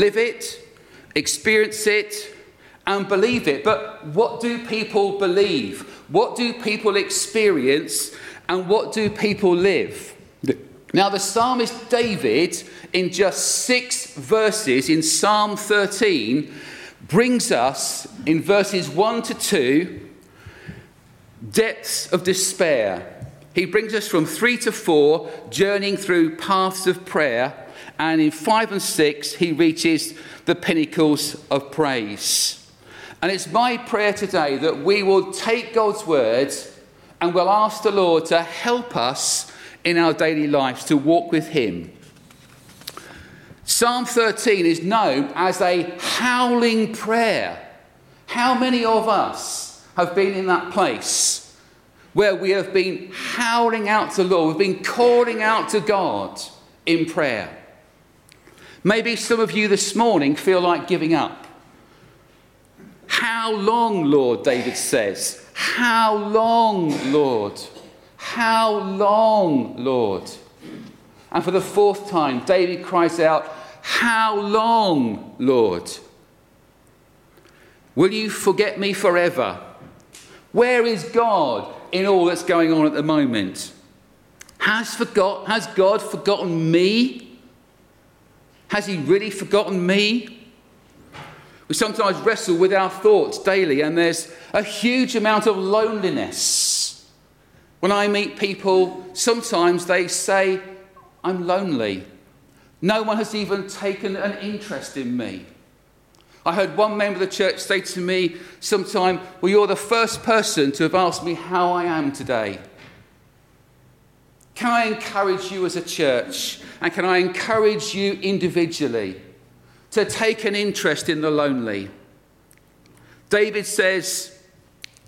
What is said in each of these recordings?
live it, experience it, and believe it. But what do people believe? What do people experience? And what do people live? Now, the psalmist David, in just six verses in Psalm 13, brings us in verses 1 to 2 depths of despair. He brings us from 3 to 4, journeying through paths of prayer. And in 5 and 6, he reaches the pinnacles of praise. And it's my prayer today that we will take God's words and we'll ask the Lord to help us in our daily lives to walk with Him. Psalm 13 is known as a howling prayer. How many of us have been in that place where we have been howling out to the Lord, we've been calling out to God in prayer? Maybe some of you this morning feel like giving up. How long, Lord? David says. How long, Lord? How long, Lord? And for the fourth time, David cries out, How long, Lord? Will you forget me forever? Where is God in all that's going on at the moment? Has, forgot, has God forgotten me? Has he really forgotten me? We sometimes wrestle with our thoughts daily, and there's a huge amount of loneliness. When I meet people, sometimes they say, I'm lonely. No one has even taken an interest in me. I heard one member of the church say to me sometime, Well, you're the first person to have asked me how I am today. Can I encourage you as a church? And can I encourage you individually? to take an interest in the lonely. David says,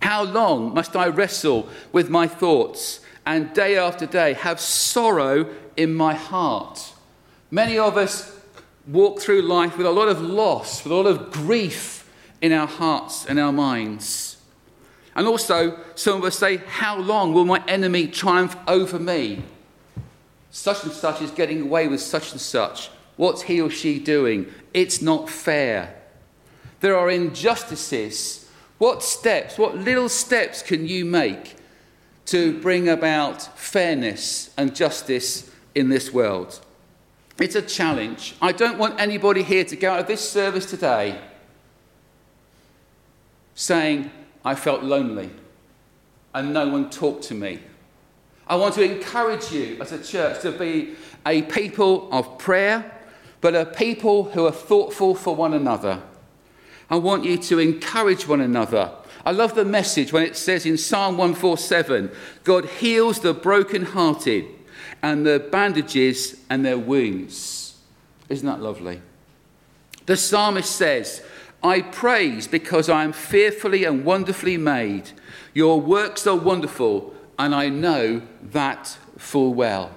How long must I wrestle with my thoughts and day after day have sorrow in my heart? Many of us walk through life with a lot of loss, with a lot of grief in our hearts and our minds. And also, some of us say, How long will my enemy triumph over me? Such and such is getting away with such and such. What's he or she doing? It's not fair. There are injustices. What steps, what little steps can you make to bring about fairness and justice in this world? It's a challenge. I don't want anybody here to go out of this service today saying, I felt lonely and no one talked to me. I want to encourage you as a church to be a people of prayer but a people who are thoughtful for one another. I want you to encourage one another. I love the message when it says in Psalm 147 God heals the brokenhearted and the bandages and their wounds. Isn't that lovely? The psalmist says, I praise because I am fearfully and wonderfully made. Your works are wonderful, and I know that full well.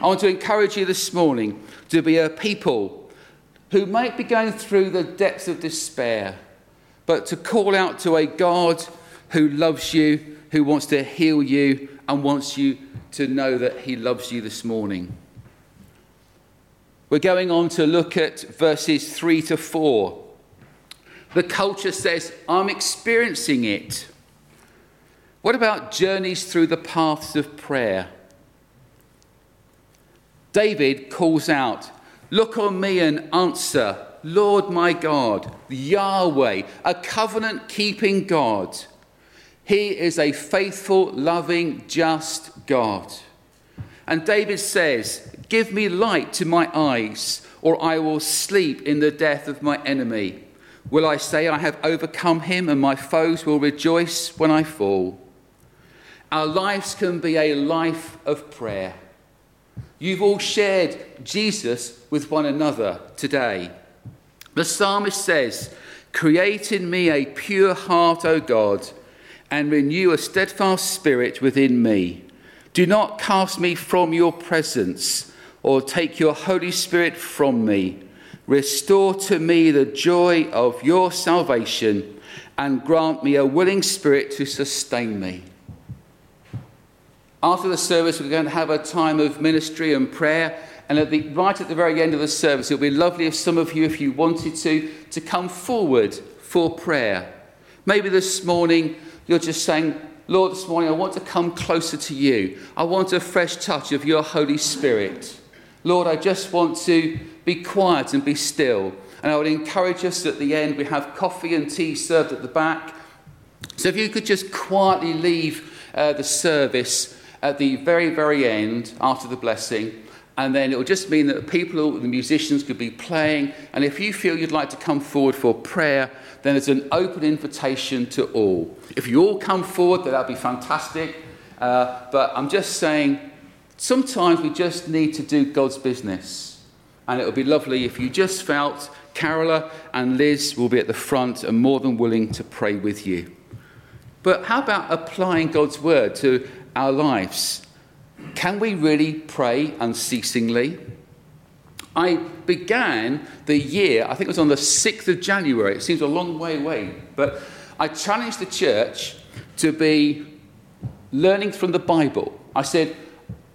I want to encourage you this morning to be a people who might be going through the depths of despair, but to call out to a God who loves you, who wants to heal you, and wants you to know that He loves you this morning. We're going on to look at verses 3 to 4. The culture says, I'm experiencing it. What about journeys through the paths of prayer? David calls out, Look on me and answer, Lord my God, Yahweh, a covenant keeping God. He is a faithful, loving, just God. And David says, Give me light to my eyes, or I will sleep in the death of my enemy. Will I say, I have overcome him, and my foes will rejoice when I fall? Our lives can be a life of prayer. You've all shared Jesus with one another today. The psalmist says, Create in me a pure heart, O God, and renew a steadfast spirit within me. Do not cast me from your presence or take your Holy Spirit from me. Restore to me the joy of your salvation and grant me a willing spirit to sustain me. After the service, we're going to have a time of ministry and prayer. And at the, right at the very end of the service, it would be lovely if some of you, if you wanted to, to come forward for prayer. Maybe this morning you're just saying, Lord, this morning I want to come closer to you. I want a fresh touch of your Holy Spirit. Lord, I just want to be quiet and be still. And I would encourage us at the end, we have coffee and tea served at the back. So if you could just quietly leave uh, the service at the very, very end after the blessing. And then it will just mean that the people, the musicians, could be playing. And if you feel you'd like to come forward for prayer, then it's an open invitation to all. If you all come forward, then that'd be fantastic. Uh, but I'm just saying, sometimes we just need to do God's business. And it would be lovely if you just felt Carola and Liz will be at the front and more than willing to pray with you. But how about applying God's word to our lives? Can we really pray unceasingly? I began the year, I think it was on the 6th of January. It seems a long way away. But I challenged the church to be learning from the Bible. I said,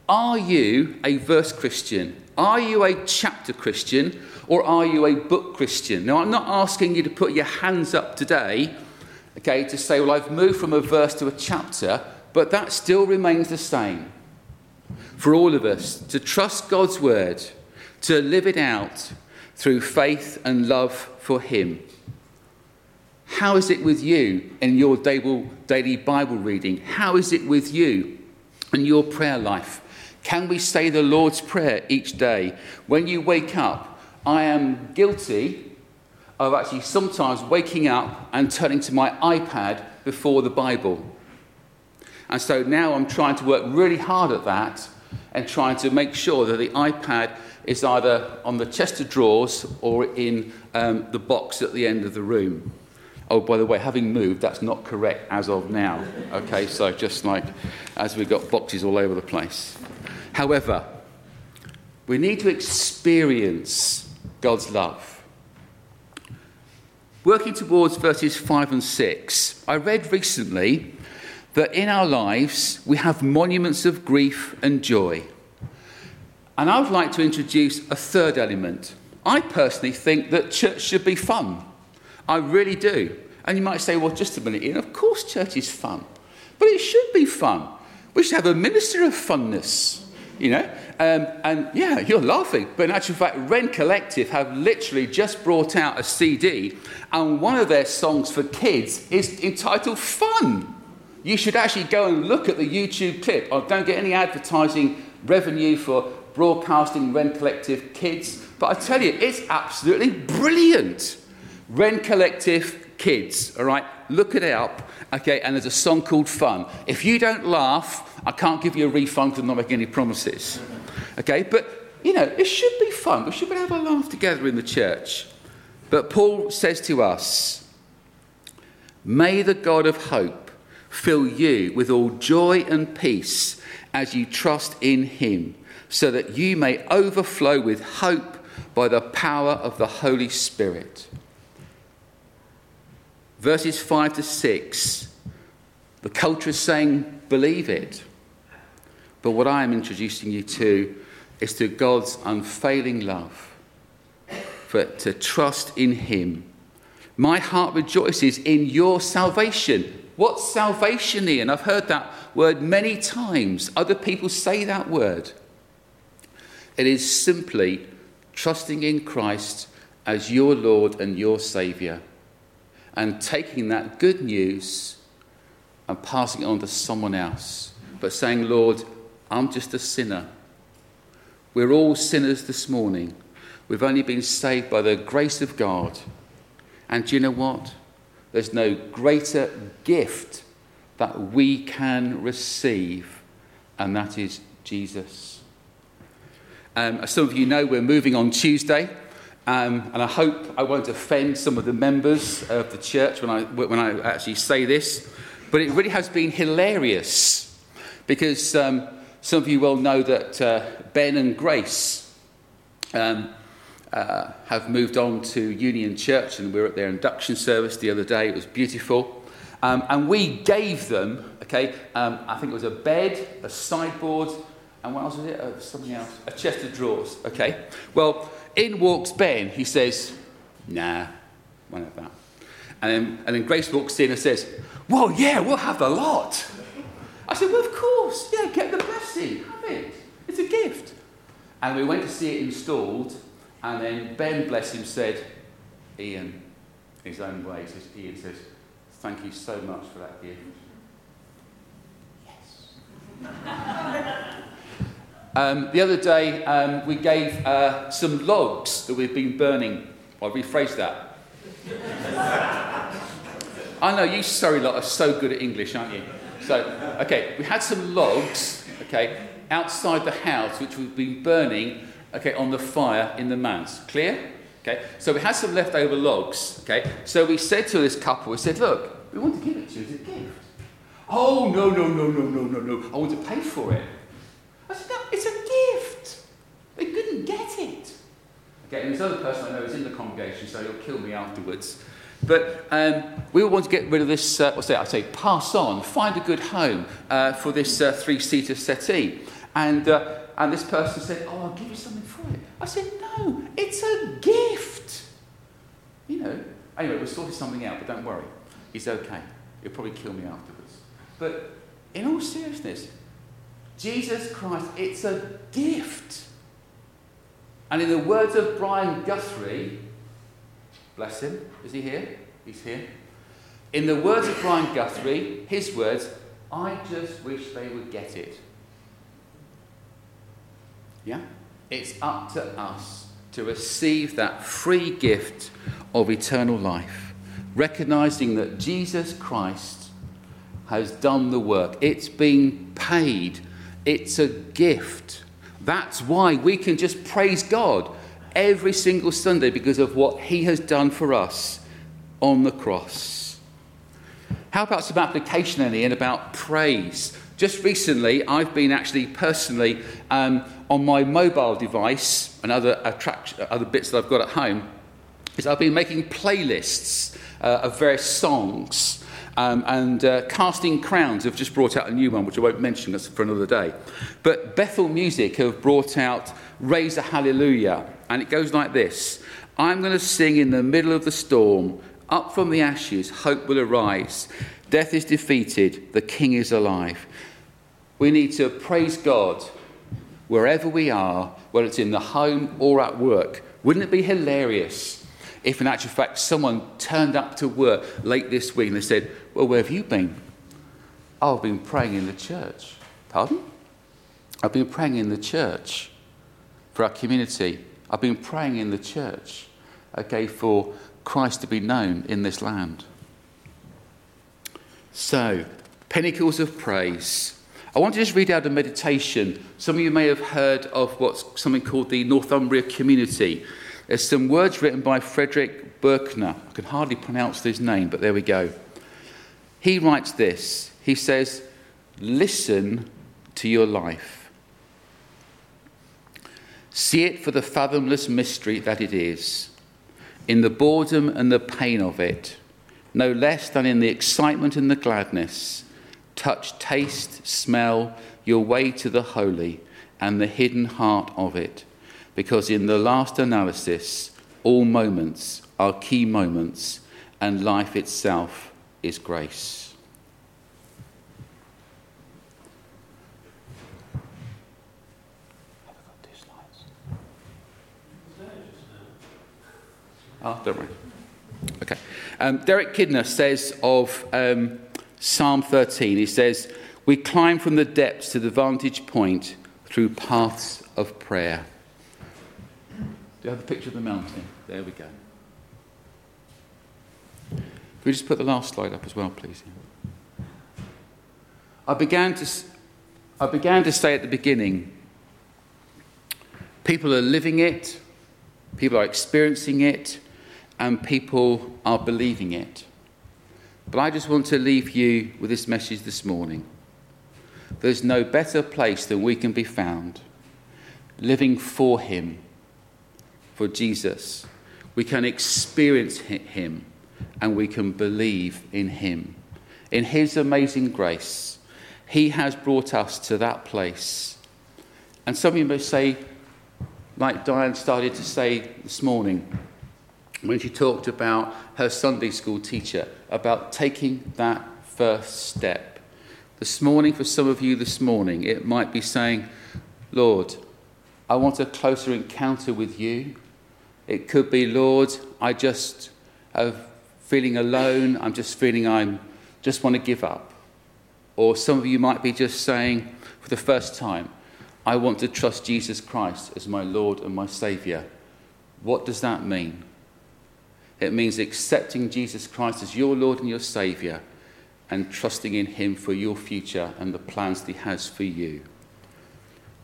Are you a verse Christian? Are you a chapter Christian? Or are you a book Christian? Now, I'm not asking you to put your hands up today, okay, to say, Well, I've moved from a verse to a chapter, but that still remains the same for all of us to trust God's word, to live it out through faith and love for Him. How is it with you in your daily Bible reading? How is it with you in your prayer life? Can we say the Lord's Prayer each day? When you wake up, I am guilty of actually sometimes waking up and turning to my iPad before the Bible. And so now I'm trying to work really hard at that and trying to make sure that the iPad is either on the chest of drawers or in um, the box at the end of the room. Oh, by the way, having moved, that's not correct as of now. Okay, so just like as we've got boxes all over the place. However, we need to experience God's love. Working towards verses 5 and 6, I read recently that in our lives we have monuments of grief and joy. And I would like to introduce a third element. I personally think that church should be fun. I really do. And you might say, well, just a minute, Ian, of course church is fun. But it should be fun. We should have a minister of funness, you know? Um, and yeah, you're laughing. But in actual fact, Rend Collective have literally just brought out a CD, and one of their songs for kids is entitled Fun you should actually go and look at the YouTube clip. I don't get any advertising revenue for broadcasting Rend Collective Kids, but I tell you, it's absolutely brilliant. Rend Collective Kids, all right? Look it up, okay? And there's a song called Fun. If you don't laugh, I can't give you a refund I'm not making any promises, okay? But, you know, it should be fun. We should be able to laugh together in the church. But Paul says to us, May the God of hope fill you with all joy and peace as you trust in him, so that you may overflow with hope by the power of the Holy Spirit. Verses 5 to 6, the culture is saying, believe it. But what I am introducing you to is to God's unfailing love, for to trust in Him. My heart rejoices in your salvation. What's salvation, Ian? I've heard that word many times. Other people say that word. It is simply trusting in Christ as your Lord and your Saviour and taking that good news and passing it on to someone else. But saying, Lord, I'm just a sinner. We're all sinners this morning. We've only been saved by the grace of God. And do you know what? There's no greater gift that we can receive, and that is Jesus. Um, as some of you know, we're moving on Tuesday, um, and I hope I won't offend some of the members of the church when I, when I actually say this, but it really has been hilarious because um, some of you will know that uh, Ben and Grace um, uh, have moved on to Union Church, and we were at their induction service the other day. It was beautiful. Um, and we gave them, okay, um, I think it was a bed, a sideboard, And what else was it? Uh, something else. A chest of drawers. Okay. Well, in walks Ben. He says, Nah, won't have that. And then, and then Grace walks in and says, Well, yeah, we'll have the lot. I said, Well, of course. Yeah, get the blessing. Have it. It's a gift. And we went to see it installed. And then Ben, bless him, said, Ian, his own way, says, Ian says, Thank you so much for that gift. Um, the other day, um, we gave uh, some logs that we've been burning. I'll rephrase that. I know you Surrey lot are so good at English, aren't you? So, okay, we had some logs, okay, outside the house which we've been burning, okay, on the fire in the manse. Clear? Okay, so we had some leftover logs. Okay, so we said to this couple, we said, look, we want to give it to you as a gift. Oh, no, no, no, no, no, no, no. I want to pay for it. I said, no, it's a gift. They couldn't get it. And this other person I know is in the congregation, so he'll kill me afterwards. But um, we want to get rid of this, uh, what's that? I say, pass on, find a good home uh, for this uh, three seater settee. And, uh, and this person said, Oh, I'll give you something for it. I said, No, it's a gift. You know, anyway, we'll sort something out, but don't worry. He's okay. He'll probably kill me afterwards. But in all seriousness, Jesus Christ, it's a gift. And in the words of Brian Guthrie, bless him, is he here? He's here. In the words of Brian Guthrie, his words, I just wish they would get it. Yeah? It's up to us to receive that free gift of eternal life, recognizing that Jesus Christ has done the work. It's been paid, it's a gift. That's why we can just praise God every single Sunday because of what He has done for us on the cross. How about some application, Annie, and about praise? Just recently, I've been actually personally um, on my mobile device and other, attract- other bits that I've got at home, is I've been making playlists uh, of various songs. Um, and uh, Casting Crowns have just brought out a new one, which I won't mention, that's for another day. But Bethel Music have brought out Raise a Hallelujah, and it goes like this I'm going to sing in the middle of the storm, up from the ashes, hope will arise. Death is defeated, the King is alive. We need to praise God wherever we are, whether it's in the home or at work. Wouldn't it be hilarious if, in actual fact, someone turned up to work late this week and they said, Well, where have you been? Oh, I've been praying in the church. Pardon? I've been praying in the church for our community. I've been praying in the church, okay, for Christ to be known in this land. So, pinnacles of praise. I want to just read out a meditation. Some of you may have heard of what's something called the Northumbria Community. There's some words written by Frederick Buechner. I can hardly pronounce his name, but there we go. He writes this He says, Listen to your life. See it for the fathomless mystery that it is, in the boredom and the pain of it, no less than in the excitement and the gladness touch, taste, smell your way to the holy and the hidden heart of it. Because in the last analysis, all moments are key moments, and life itself is grace. Oh, don't worry. Okay. Um, Derek Kidner says of um, Psalm 13, he says, We climb from the depths to the vantage point through paths of prayer. Do you have the picture of the mountain? There we go. Can we just put the last slide up as well, please? I began to, I began to say at the beginning people are living it, people are experiencing it, and people are believing it. But I just want to leave you with this message this morning. There's no better place than we can be found living for Him, for Jesus. We can experience Him and we can believe in Him. In His amazing grace, He has brought us to that place And some of you may say, like Diane started to say this morning, when she talked about her Sunday school teacher, about taking that first step. This morning, for some of you this morning, it might be saying, Lord, I want a closer encounter with you. It could be, Lord, I just am feeling alone. I'm just feeling I'm just want to give up. Or some of you might be just saying for the first time, I want to trust Jesus Christ as my Lord and my Saviour. What does that mean? It means accepting Jesus Christ as your Lord and your Saviour and trusting in Him for your future and the plans that He has for you.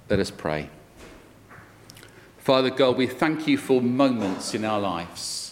Let us pray. Father God, we thank you for moments in our lives